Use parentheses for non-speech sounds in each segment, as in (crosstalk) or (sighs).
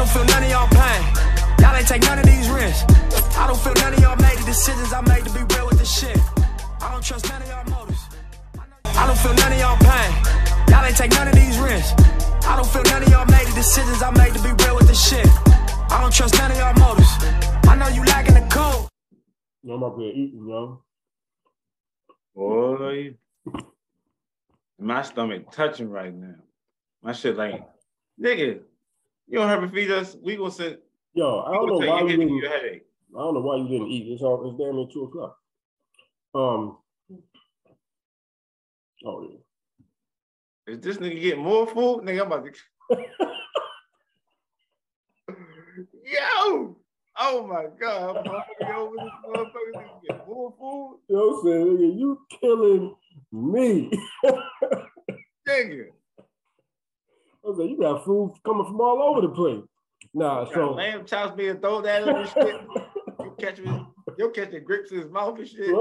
don't feel none of y'all pain. Y'all ain't take none of these risks. I don't feel none of y'all made the decisions I made to be real with this shit. I don't trust none of y'all motives. I don't feel none of y'all pain. Y'all ain't take none of these risks. I don't feel none of y'all made the decisions I made to be real with this shit. I don't trust none of y'all motives. I know you lacking the code. I'm up here eating, yo. Boy, my stomach touching right now. My shit like, nigga, you don't have to feed us. We gonna send. Yo, I don't know why you didn't. you headache. I don't know why you didn't eat. It's all. It's damn near two o'clock. Um. Oh yeah. Is this nigga getting more food? Nigga, I'm about to. (laughs) Yo! Oh my god, I'm over this motherfucker. Nigga get more food. Yo, said, nigga, you killing me. (laughs) Nigga. I said, you got food coming from all over the place. Nah, Got so lamb chops being thrown at him and shit. (laughs) You catch him, you'll catch the grips in his mouth and shit. (laughs)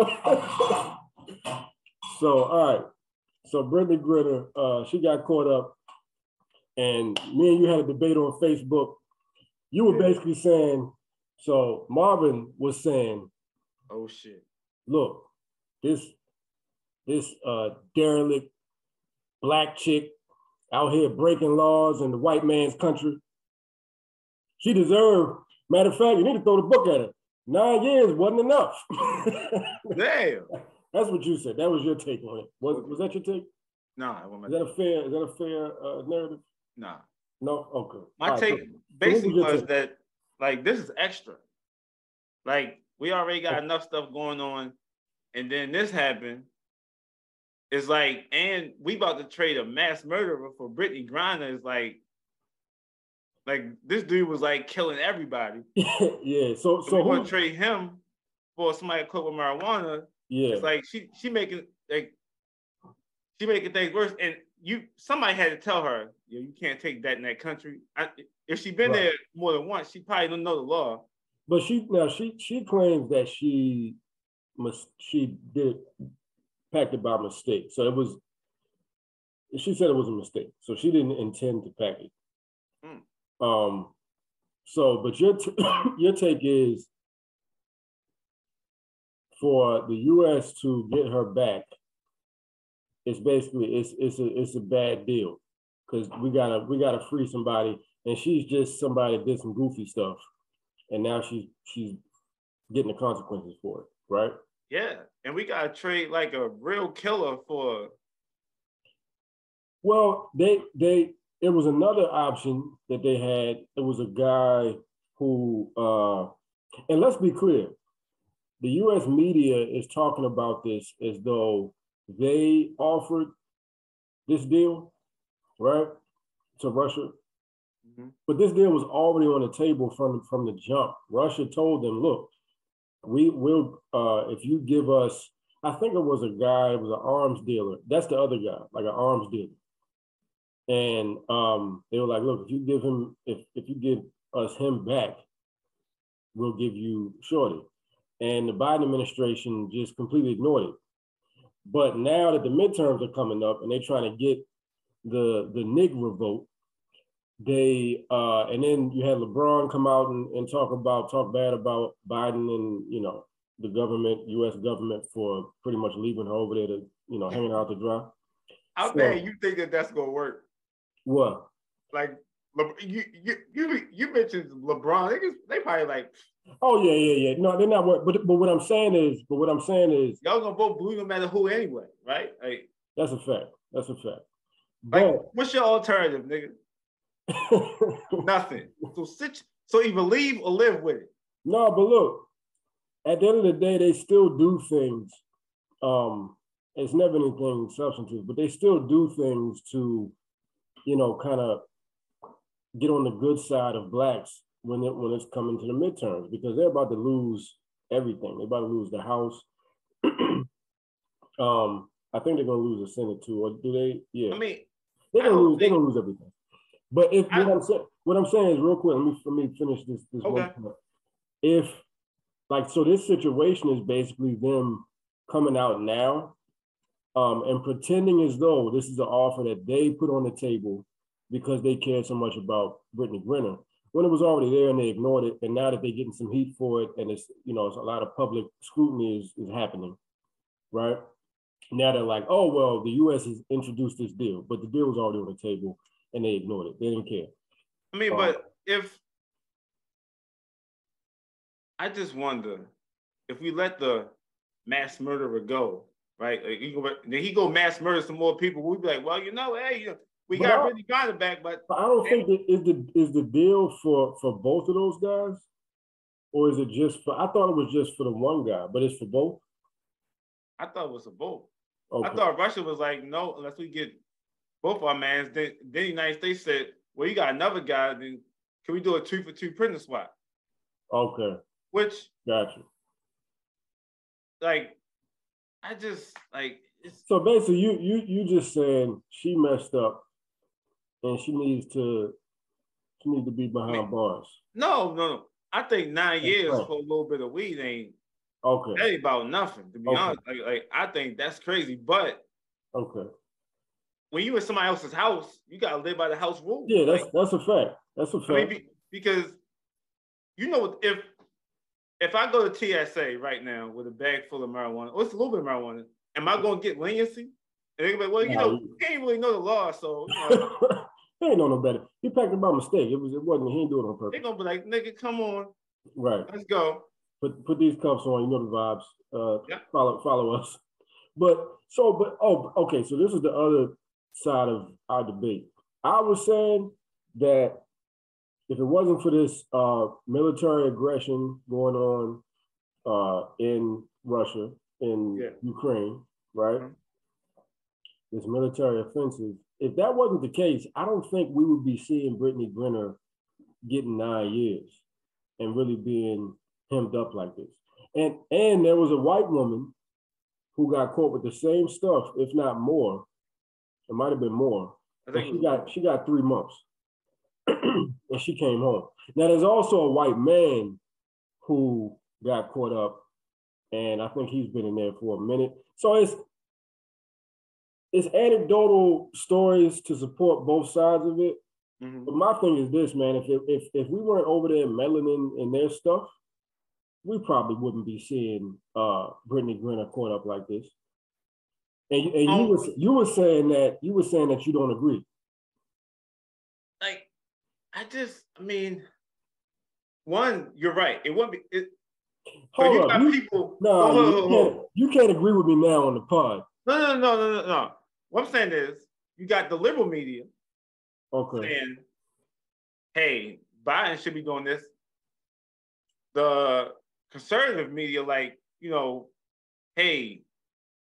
so all right. So Brittney Griner, uh, she got caught up, and me and you had a debate on Facebook. You were Yeah. basically saying, so Marvin was saying, Oh shit. look, this this uh derelict black chick out here breaking laws in the white man's country. She deserved, matter of fact, you need to throw the book at her. Nine years wasn't enough. (laughs) Damn. That's what you said. That was your take on it. Was, was that your take? Nah, what am I- Is that a fair? Is that a fair uh, narrative? nah. No. Okay. My right, take so- basically was take? that like this is extra. Like we already got enough stuff going on, and then this happened. It's like, and we about to trade a mass murderer for Brittney Griner. It's like, like this dude was like killing everybody. (laughs) yeah. So So so we who? want to trade him for somebody caught with marijuana. Yeah. It's like she she making like she making things worse. And you somebody had to tell her, you, you can't take that in that country. I, if she been Right. there more than once, she probably don't know the law. But she now she she claims that she must she did packed it by mistake. So it was. She said it was a mistake. So she didn't intend to pack it. Mm. Um. So, but your t- (coughs) your take is for the U.S. to get her back. It's basically it's it's a it's a bad deal because we gotta we gotta free somebody, and she's just somebody that did some goofy stuff, and now she's she's getting the consequences for it, right? Yeah, and we gotta trade like a real killer for. Well, they they it was another option that they had. It was a guy who, uh, and let's be clear, the U.S. media is talking about this as though they offered this deal, right, to Russia. But this deal was already on the table from from the jump. Russia told them, "Look, we will uh, if you give us." I think it was a guy. It was an arms dealer. That's the other guy, like an arms dealer. And um, they were like, "Look, if you give him, if if you give us him back, we'll give you Shorty." And the Biden administration just completely ignored it. But now that the midterms are coming up and they're trying to get the the Negro vote, they uh and then you had LeBron come out and, and talk about talk bad about Biden and you know the government, US government for pretty much leaving her over there to, you know, hanging out to dry. How So- bad you think that that's gonna work? What? Like you you you you mentioned LeBron. They, just, they probably like Oh yeah, yeah, yeah. No, they're not what but but what I'm saying is, but what I'm saying is y'all gonna vote blue no matter who anyway, right? Like, that's a fact. That's a fact. like what's your alternative, nigga? (laughs) Nothing. So sit. So either leave or live with it. No, but look, at the end of the day, they still do things. Um, it's never anything substantive, but they still do things to, you know, kind of get on the good side of blacks when it when it's coming to the midterms because they're about to lose everything. They're about to lose the House. (clears throat) um, I think they're gonna lose the Senate too, or do they? Yeah, I mean, they're gonna lose. They're gonna lose everything. But if I- what I'm saying, what I'm saying is real quick. Let me let me finish this. This one point. If like so, this situation is basically them coming out now, um, and pretending as though this is an offer that they put on the table because they care so much about Brittney Griner. when it was already there and they ignored it, and now that they're getting some heat for it, and it's you know it's a lot of public scrutiny is, is happening, right? Now they're like, oh well, the U.S. has introduced this deal, but the deal was already on the table, and they ignored it. They didn't care. I mean, uh, but if I just wonder if we let the mass murderer go, right? Like he go, then he go mass murder some more people. We'd be like, well, you know, hey, you know, we got Brittney Griner back, but, but I don't think that is the is the deal for for both of those guys, or is it just for? I thought it was just for the one guy, but it's for both. I thought it was for both. Okay. I thought Russia was like, no, unless we get both our mans. Then, then the United States said, well, you got another guy. Then can we do a two for two prisoner swap? Okay. Which gotcha. Like, I just like. so basically, you you you just saying she messed up and she needs to she needs to be behind I mean, bars. No, no, no. I think nine years for a little bit of weed ain't okay. That ain't about nothing. To be okay. honest, like, like I think that's crazy. But okay, when you in somebody else's house, you gotta live by the house rules. Yeah, that's like, that's a fact. That's a fact. I mean, because you know if if I go to TSA right now with a bag full of marijuana, or it's a little bit of marijuana, am I gonna get leniency? And they be like, well, you know, he ain't really know the law, so you (laughs) know. he ain't know no better. He packed it by mistake. It was it wasn't he ain't do it on purpose. They gonna be like, nigga, come on. Right. Let's go. Put put these cuffs on, you know the vibes. Uh yeah. follow follow us. But so but oh okay, so this is the other side of our debate. I was saying that if it wasn't for this uh, military aggression going on uh, in Russia, in yeah. Ukraine, right? Mm-hmm this military offensive. If that wasn't the case, I don't think we would be seeing Brittney Griner getting nine years and really being hemmed up like this. And and there was a white woman who got caught with the same stuff, if not more. It might have been more. I think she got she got three months. (clears throat) and she came home. Now there's also a white man who got caught up, and I think he's been in there for a minute. So it's it's anecdotal stories to support both sides of it. Mm-hmm. But my thing is this, man: if if if we weren't over there meddling in their stuff, we probably wouldn't be seeing uh Brittney Griner caught up like this. And, and you um, was you were saying that you were saying that you don't agree. Like, I just, I mean, one, you're right. It wouldn't be. It, hold you up, you, people. No, you, can't, you can't agree with me now on the pod. No, no, no, no, no, no. What I'm saying is, you got the liberal media okay. saying, "Hey, Biden should be doing this." The conservative media, like, you know, "Hey,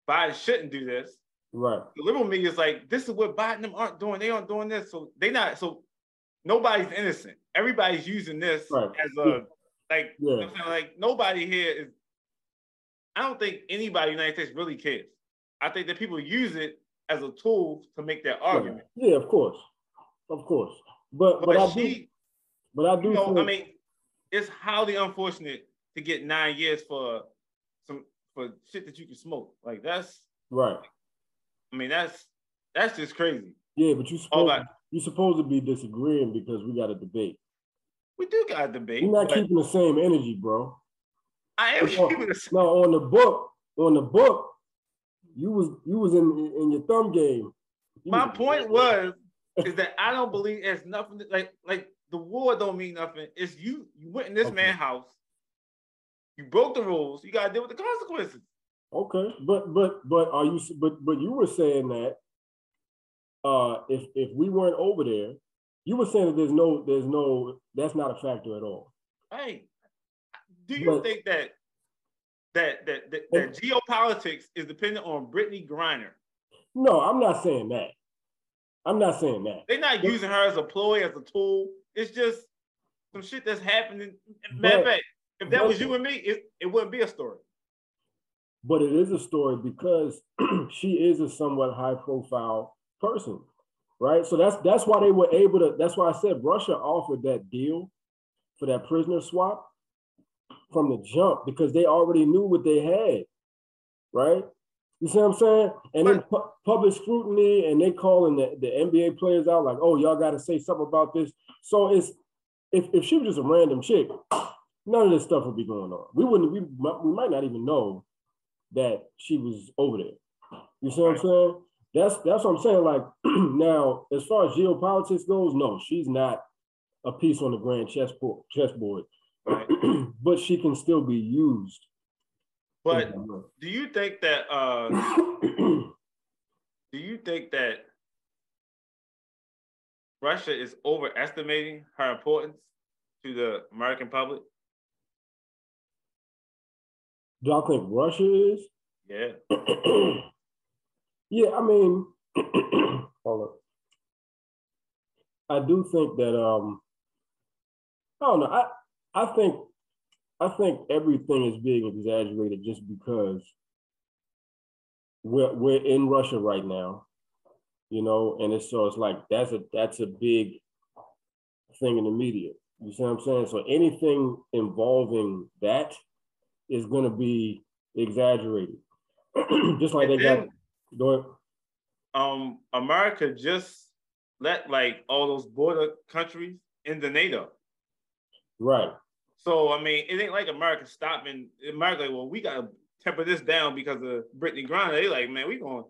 Biden shouldn't do this." Right. The liberal media is like, "This is what Biden them aren't doing. They aren't doing this." So they not. So nobody's innocent. Everybody's using this right. as a like. Yeah. You know like nobody here is. I don't think anybody in the United States really cares. I think that people use it as a tool to make their argument. Yeah, yeah of course, of course. But but, but I she, do, but I do. You know, I mean, it's highly unfortunate to get nine years for for shit that you can smoke. Like that's right. I mean, that's that's just crazy. Yeah, but you supposed you supposed to be disagreeing because we got a debate. We do got a debate. You're not keeping the same energy, bro. I am keeping the same. No, on the book, on the book, you was you was in in your thumb game. You My was, point was is that I don't believe it's nothing like like the war don't mean nothing. It's you you went in this okay. man's house, you broke the rules, you gotta deal with the consequences. Okay, but but but are you but but you were saying that uh if if we weren't over there, you were saying that there's no there's no that's not a factor at all. Hey, do you but, think that that that that, that geopolitics is dependent on Brittney Griner. No, I'm not saying that. I'm not saying that. They're not using her as a ploy, as a tool. It's just some shit that's happening. Matter of fact, if that was you and me, it, it wouldn't be a story. But it is a story because (clears throat) she is a somewhat high profile person, right? So that's that's why they were able to. That's why I said Russia offered that deal for that prisoner swap from the jump because they already knew what they had, right? You see what I'm saying? And then pu- public scrutiny, and they calling the, the NBA players out like, "Oh, y'all got to say something about this." So it's if, if she was just a random chick, none of this stuff would be going on. We wouldn't. We we might not even know that she was over there. You see what I'm saying? That's that's what I'm saying. Like (clears throat) now, as far as geopolitics goes, no, she's not a piece on the grand chessboard. Chessboard, Right. (clears throat) but she can still be used. But do you think that uh (clears throat) do you think that Russia is overestimating her importance to the American public? Do I think Russia is? Yeah. (clears throat) yeah, I mean, (clears throat) hold on. I do think that um, I don't know. I I think I think everything is being exaggerated just because we're we're in Russia right now, you know, and it's so it's like that's a that's a big thing in the media. You see what I'm saying? So anything involving that is going to be exaggerated, (clears throat) just like And they got. then- Go ahead. Um America just let like all those border countries into NATO. Right. So I mean, it ain't like America stopping. America, like, well, we gotta temper this down because of Brittney Griner. They like, man, we gonna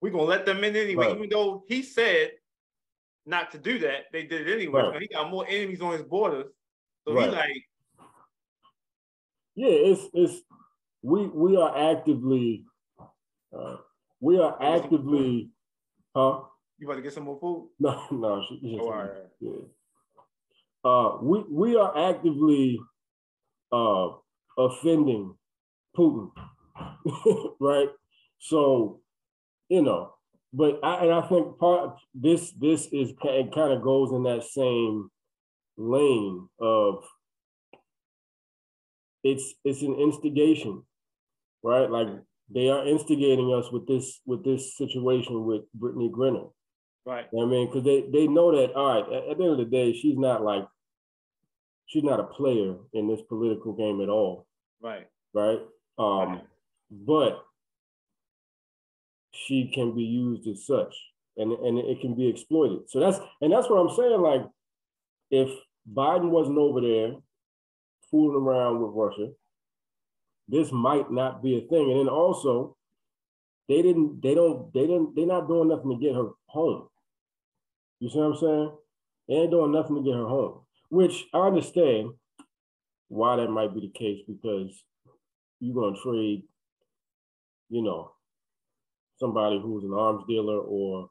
we gonna let them in anyway. Right. Even though he said not to do that, they did it anyway. Right. He got more enemies on his borders. So Right. he like, Yeah, it's it's we we are actively uh, we are actively huh? you about to get some more food? (laughs) No, no, she, she Oh, all right. yeah. Uh, we we are actively uh offending Putin, (laughs) right? So, you know, but I and I think part this this is it kind of goes in that same lane of it's it's an instigation, right? Like they are instigating us with this with this situation with Brittney Griner. Right. You know I mean, because they they know that all right. At, at the end of the day, she's not like she's not a player in this political game at all, Right. right? Um, Right. but she can be used as such, and and it can be exploited. So that's and that's what I'm saying. Like, if Biden wasn't over there fooling around with Russia, this might not be a thing. And then also, they didn't, they don't, they didn't, they're not doing nothing to get her home. You see what I'm saying? They ain't doing nothing to get her home, which I understand why that might be the case because you're gonna trade, you know, somebody who's an arms dealer or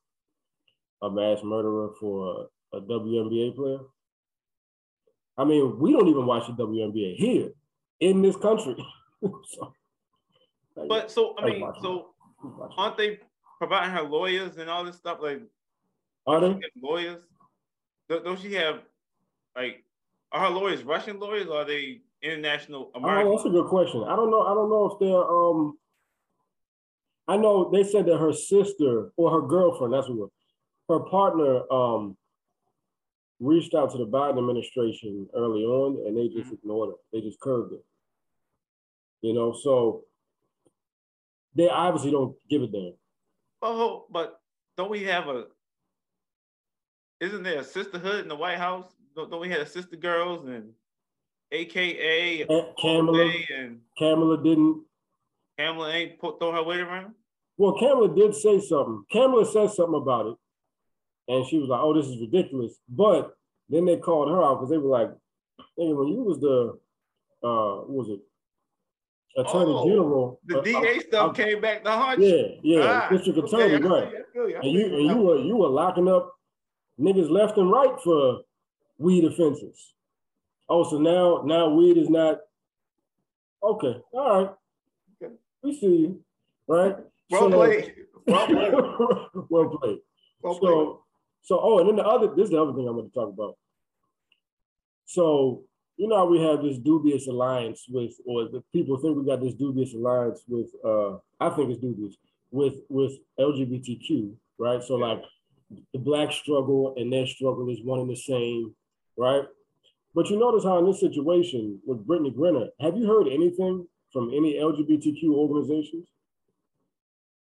a mass murderer for a, a WNBA player. I mean, we don't even watch the WNBA here in this country. (laughs) so, But so I mean, so aren't they providing her lawyers and all this stuff? Like are they? lawyers? Don't, she have like are her lawyers Russian lawyers or are they international Oh, that's a good question. I don't know. I don't know if they're. Um, I know they said that her sister or her girlfriend, that's what her partner, um, reached out to the Biden administration early on, and they just mm-hmm. ignored it. They just curbed it. You know, so they obviously don't give a damn. Oh, but don't we have a? Isn't there a sisterhood in the White House? Don't, don't we have sister girls and AKA Ka- Kamala, and Kamala didn't. Kamala ain't put throw her weight around? Well, Kamala did say something. Kamala said something about it, and she was like, "Oh, this is ridiculous." But then they called her out because they were like, "Hey, when you was the, uh, what was it, Attorney Oh, General? The uh, DA stuff uh, came back to haunt you. Yeah, yeah, Ah, District Attorney, I right? you, I And you and you were you were locking up niggas left and right for weed offenses. Oh, so now now weed is not okay. All right, Okay. we see you, right? Well So- played. (laughs) Well played. well played. Well played. So, oh, and then the other this is the other thing I want to talk about. So you know we have this dubious alliance with, or the people think we got this dubious alliance with. uh I think it's dubious with with LGBTQ, right? So like the black struggle and their struggle is one and the same, right? But you notice how in this situation with Brittney Griner, have you heard anything from any LGBTQ organizations?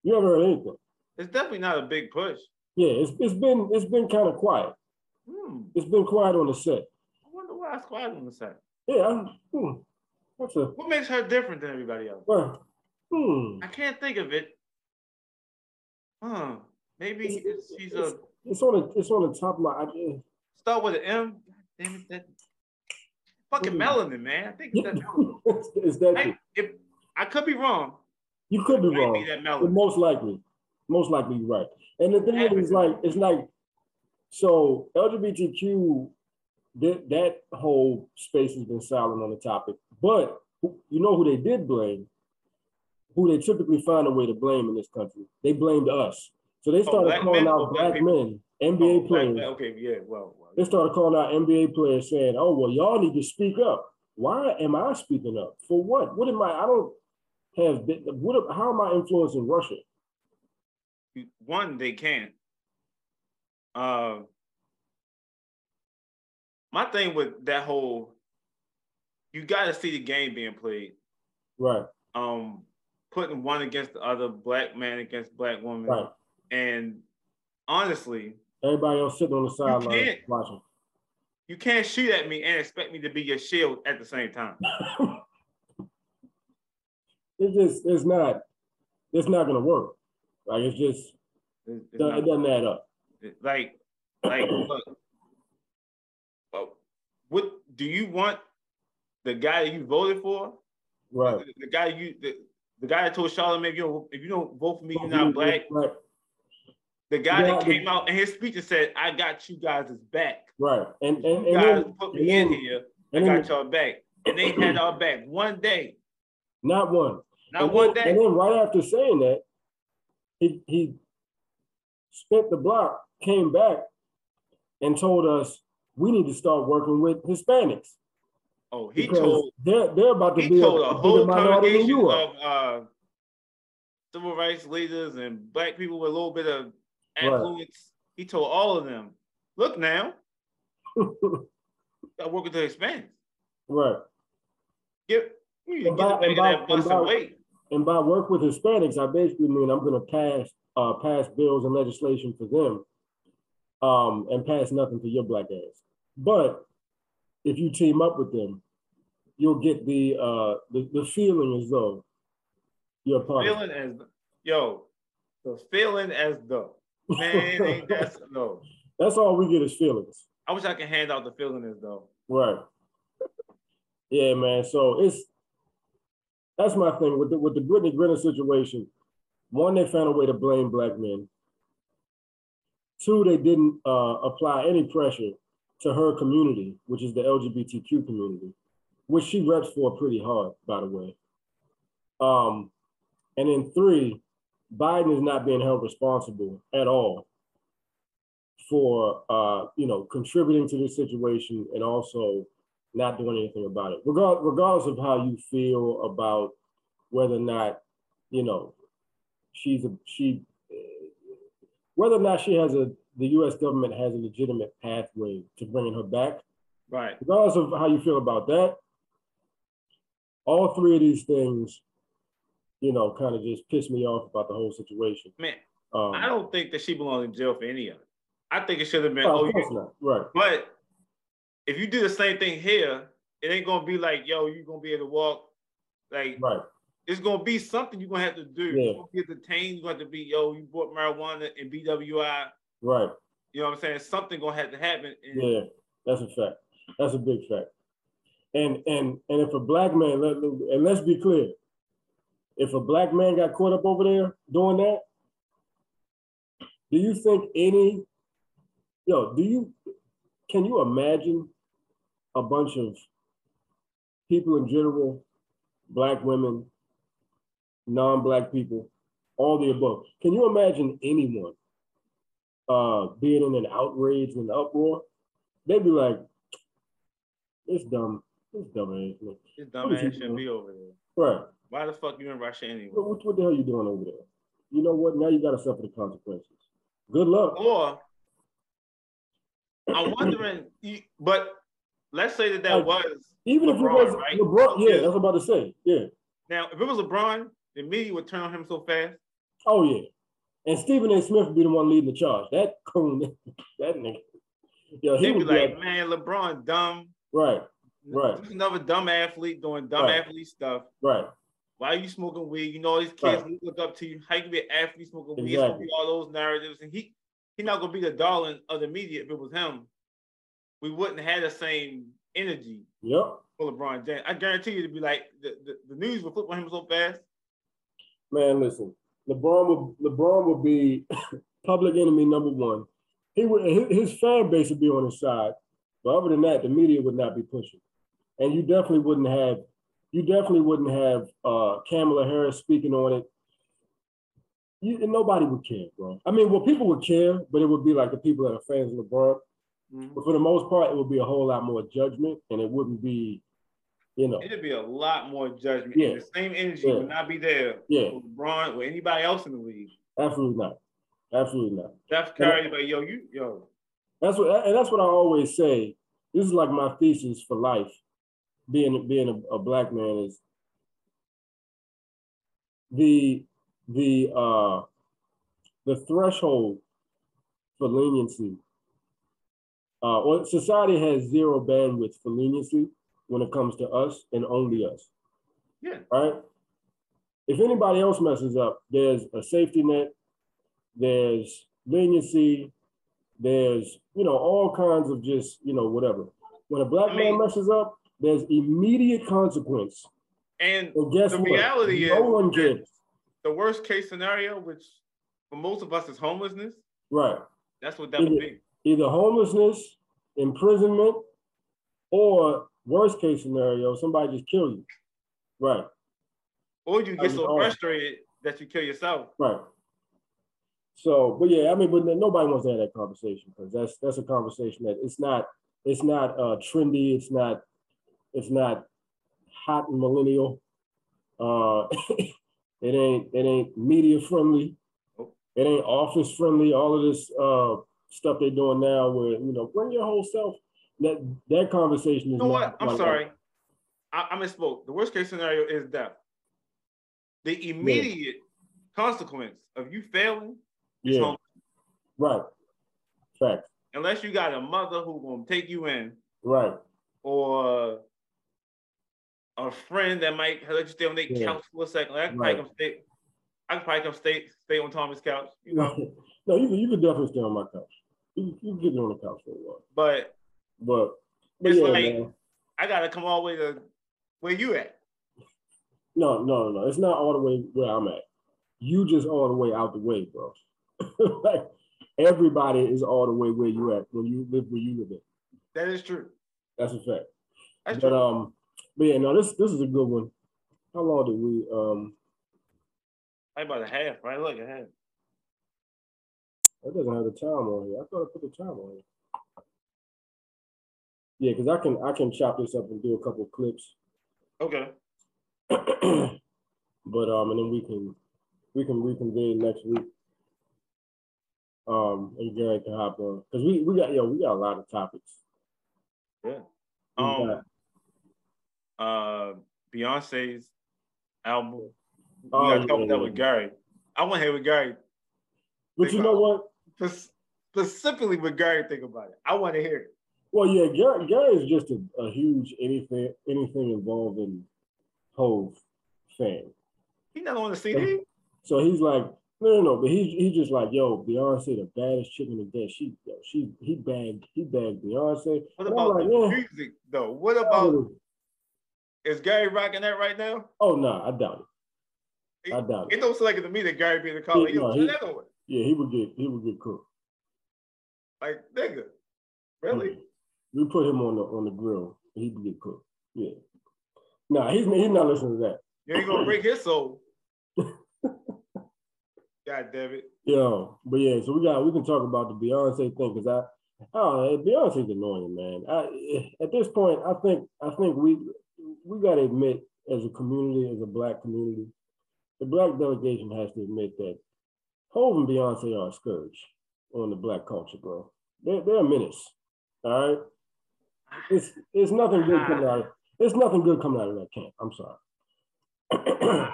You haven't heard anything. It's definitely not a big push. Yeah, it's, it's been it's been kind of quiet. Hmm. It's been quiet on the set. I wonder Squad quiet on the set. Yeah, hmm, that's a What makes her different than everybody else? hmm. I can't think of it. Huh? Maybe It's- it's- she's a It's on the it's on the top of my. I, start with an M. God damn it, that fucking Mhm. melanin, man. I think that it's, it's that (laughs) I, if I could be wrong, you could be wrong. be that But most likely, most likely you're right. And the thing is, like, it's like, so LGBTQ, that that whole space has been silent on the topic. But you know who they did blame? Who they typically find a way to blame in this country? They blamed us. So they started black calling out black black men, NBA Oh, players. black- okay, yeah, well, well They started calling out NBA players saying, "Oh well, y'all need to speak up." Why am I speaking up for what? What am I? I don't have. been. What? How am I influencing Russia? One they can't. Uh, my thing with that whole, you got to see the game being played. Right, Um, putting one against the other, black man against black woman, right. and honestly, Everybody else sitting on the sideline watching. you can't shoot at me and expect me to be your shield at the same time. (laughs) It's just. It's not. It's not gonna work. Like it's just. It's- it's It doesn't add up. like, like, (clears throat) look, uh, what do you want? The guy that you voted for, Right. the, the guy you, the, the guy that told Charlamagne, if you don't, if you don't vote for me, you're not black. Right. The guy Yeah, that came out in his speech and said, "I got you guys' back. Right. And and, You and guys then, put me in then- here. I got y'all back." And they had our back one day, not one. not and one then, day. And then right after saying that, he he spent the block, came back, and told us we need to start working with Hispanics Oh, he told they're they're about to be a, told a a whole bigger minority than congregation of uh, civil rights leaders and black people with a little bit of Right. influence. He told all of them, "Look now, (laughs) got working to Hispanics. right. Get you need to And get by- back in and by- that bus and and by- wait." And by work with Hispanics, I basically mean I'm going to pass uh, pass bills and legislation for them, um, and pass nothing for your black ass. But if you team up with them, you'll get the uh, the, the feeling as though you're part. Feeling as yo, the feeling as though man, (laughs) ain't that no? That's all we get is feelings. I wish I could hand out the feeling as though. Right. Yeah, man. So it's that's my thing with the with the Brittney Griner situation. One, they found a way to blame black men. Two, they didn't uh, apply any pressure to her community, which is the LGBTQ community, which she reps for pretty hard, by the way. Um, and then three, Biden is not being held responsible at all for uh, you know contributing to this situation and also not doing anything about it. Regard, regardless of how you feel about whether or not you know she's a she whether or not she has a the U.S. government has a legitimate pathway to bringing her back. Right. Regardless of how you feel about that, all three of these things, you know, kind of just piss me off about the whole situation. Man, Um, I don't think that she belongs in jail for any of it. I think it should have been, oh, oh, of course not. Right. but if you do the same thing here, it ain't gonna be like, yo, you're gonna be able to walk. Like Right. it's gonna be something you're gonna have to do. Yeah. You're gonna get detained, you're gonna have to be, yo, you bought marijuana and BWI. Right. You know what I'm saying? Something gonna have to happen. And Yeah, that's a fact. That's a big fact. And and and if a black man, let, and let's be clear, if a black man got caught up over there doing that, do you think any, yo, do you, can you imagine a bunch of people in general, black women, non-black people, all the above? Can you imagine anyone uh, being in an outrage and uproar? They'd be like, it's dumb. It's dumb ass. man." this he dumbass shouldn't be over there. Right. Why the fuck you in Russia anyway? What, what, what the hell you doing over there? You know what? Now you got to suffer the consequences. Good luck. Or I'm wondering, but let's say that that Like, was Even if it was right? LeBron, yeah, Yeah. that's what I'm about to say. Yeah. now if it was LeBron, the media would turn on him so fast. Oh yeah. And Stephen A. Smith would be the one leading the charge. That (laughs) coon, that nigga. Yo, he They'd be would be like, like, man, LeBron dumb. Right. Right. Just another dumb athlete doing dumb Right. athlete stuff. Right. Why are you smoking weed? You know all these kids Right. look up to you. How you can be an athlete smoking weed? It's gonna Exactly. be all those narratives, and he he not gonna be the darling of the media if it was him. We wouldn't have the same energy Yep. for LeBron James. I guarantee you to be like the, the, the news will flip on him so fast. Man, listen. LeBron would LeBron would be (laughs) public enemy number one. He would his, his fan base would be on his side, but other than that, the media would not be pushing. And you definitely wouldn't have you definitely wouldn't have uh Kamala Harris speaking on it. You, and nobody would care, bro. I mean, well, people would care, but it would be like the people that are fans of LeBron. But for the most part, it would be a whole lot more judgment, and it wouldn't be, you know, It'd be a lot more judgment. Yeah. The same energy Yeah. would not be there Yeah. for LeBron or anybody else in the league. absolutely not, absolutely not. Steph Curry, but yo, you yo, That's what, and that's what I always say. This is like my thesis for life. Being being a, a black man is the the uh the threshold for leniency. Uh, or society has zero bandwidth for leniency when it comes to us and only us. yeah. right? If anybody else messes up, there's a safety net, there's leniency, there's you know all kinds of just you know whatever. When a black I mean- man messes up, there's immediate consequence. And And guess The what? reality no is one cares. the worst case scenario, which for most of us is homelessness, Right. that's what that would Yeah. be. Either homelessness, imprisonment, or worst case scenario, somebody just kill you. Right. Or you get so frustrated that you kill yourself. Right. So, but yeah, I mean, but nobody wants to have that conversation because that's that's a conversation that it's not it's not uh, trendy. It's not it's not hot and millennial. Uh, (laughs) it ain't it ain't media friendly. It ain't office friendly. All of this uh, stuff they're doing now, where you know, bring your whole self. That that conversation is. You know what? I'm like sorry. I, I misspoke. The worst case scenario is death. The immediate consequence of you failing is Yeah. home. Right. Fact. Unless you got a mother who gonna take you in, Right. or a friend that might let you stay on their Yeah. couch for a second. I can Right. probably come stay. I can probably come stay stay on Tommy's couch, you know. (laughs) no, you can, you can definitely stay on my couch. You, get on the couch for a while. But But, but It's yeah, like- man. I gotta come all the way to where you at. No, no, no. It's not all the way where I'm at. You just all the way out the way, bro. (laughs) like everybody is all the way where you at when you live where you live at. That is true. That's a fact. That's but true. um, but yeah, no, this this is a good one. How long did we um? I about a half, right? Look, a half. It doesn't have the time on here. I thought I put the time on here. Yeah, because I can I can chop this up and do a couple clips. Okay. (clears throat) but um, and then we can we can reconvene next week. Um, and Gary can hop on because we we got yo we got a lot of topics. Yeah. We Um. got- Uh, Beyonce's album. We Oh, talk yeah, that yeah. with Gary. I want to hear what Gary, but you know what? specifically what Gary think about it. I want to hear it. Well, yeah, Gary, Gary is just a, a huge anything anything involving Hov fan. He not on the CD. So he's like, no, no, no, but he's he's just like, yo, Beyonce, the baddest chick in the day. She, yo, she, he bagged, he bagged Beyonce. What And about like, the yeah. music though? What about oh. is Gary rocking that right now? Oh no, I doubt it. I doubt it. It don't sound like to me that Gary be in the. Like, Yeah, no, he-. Yeah, he would get, he would get cooked. Like, nigga, really? We put him on the on the grill. He would get cooked. Yeah. Nah, he's he's not listening to that. You ain't gonna break his soul. (laughs) God damn it. Yo, but yeah, so we got we can talk about the Beyonce thing because I oh Beyonce's annoying, man. I eh, at this point, I think I think we we gotta admit as a community, as a black community, the black delegation has to admit that Hov and Beyonce are a scourge on the black culture, bro. They're they're a menace. All right. It's it's nothing good coming out of it's nothing good coming out of that camp. I'm sorry. (clears throat)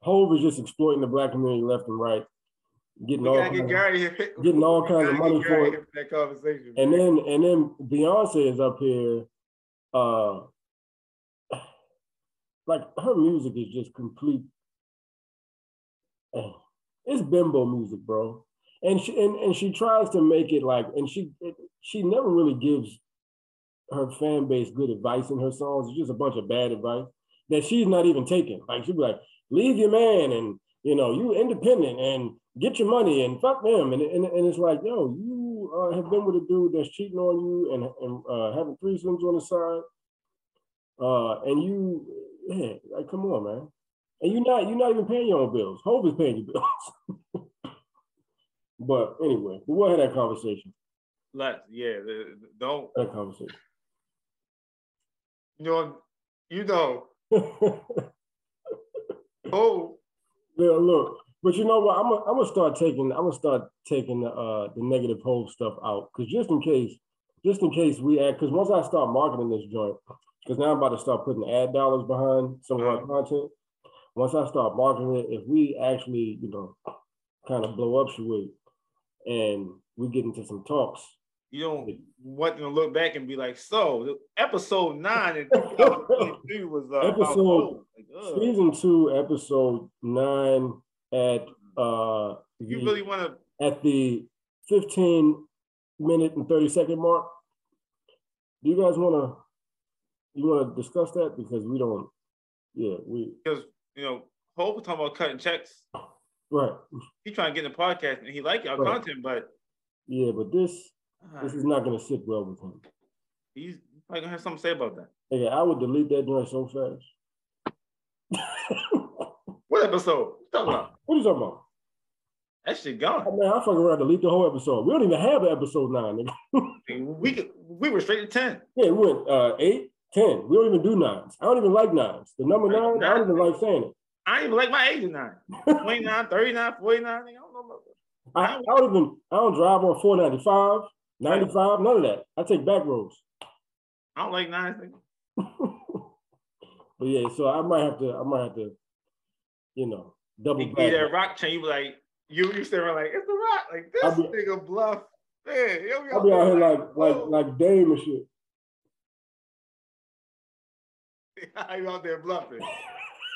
Hov is just exploiting the black community left and right. getting We all kinds get of- (laughs) getting all kinds of money for it. that conversation. And man. then and then Beyonce is up here. Uh (sighs) like her music is just complete. eh, It's bimbo music, bro. And she and, and she tries to make it like, and she she never really gives her fan base good advice in her songs. It's just a bunch of bad advice that she's not even taking. Like she'd be like, leave your man and you know, you independent and get your money and fuck them. And, and, and it's like, yo, you uh, have been with a dude that's cheating on you and, and uh, having threesomes on the side. Uh, and you, yeah, like, come on, man. And you're not, you're not even paying your own bills. Hov is paying your bills. (laughs) but anyway, we will have that conversation. Let's, yeah, the- the- don't, That conversation. you know, you know, (laughs) oh, Yeah, look, but you know what? I'm gonna I'm gonna start taking I'm gonna start taking the uh the negative whole stuff out because just in case, just in case we add because once I start marketing this joint, because now I'm about to start putting ad dollars behind some of our Uh-huh. content. Once I start marketing it, if we actually you know kind of blow up Shaway and we get into some talks, you don't want to look back and be like, so episode nine in (laughs) 2023 was uh, Episode- Like, season two, episode nine at uh you the- really want to at the 15 minute and 30 second mark. Do you guys want to you want to discuss that because we don't yeah, we because you know Hov was talking about cutting checks. right. He trying to get in the podcast and he like our Right. content, but Yeah, but this uh, this is not going to sit well with him. he's probably gonna have something to say about that. Yeah, I would delete that joint so fast. (laughs) What episode? What talking about? what are you talking about? That shit gone. man, I fucking around delete the whole episode. We don't even have an episode nine, nigga. (laughs) We we were straight to ten. Yeah, we went uh, eight, ten. We don't even do nines. I don't even like nines. The number Right, nine, I don't even like saying it. I ain't even like my 89, 29, 39, 49. I don't know. I, I don't even I don't drive on 495, 95, none of that. I take back roads. I don't like nine. nigga. (laughs) But yeah, so I might have to I might have to, you know, double back. that rock chain, you be like, you you around like, it's the rock. Like this be- nigga bluff. Man, I'll be out here like like like Dame and shit. (laughs) you out there bluffing.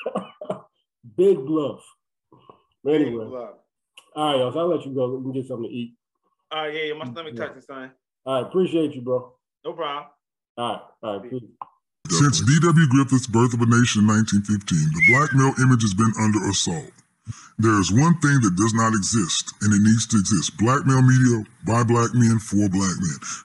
(laughs) Big bluff. But Big anyway, bluff. all right, y'all. So I'll let you go. We can get something to eat. All right, yeah, yeah, my stomach Yeah. touching, son. All right, appreciate you, bro. No problem. All right, all right, peace. Since D.W. Griffith's Birth of a Nation in 1915, the black male image has been under assault. There is one thing that does not exist, and it needs to exist. Black male media by black men for black men.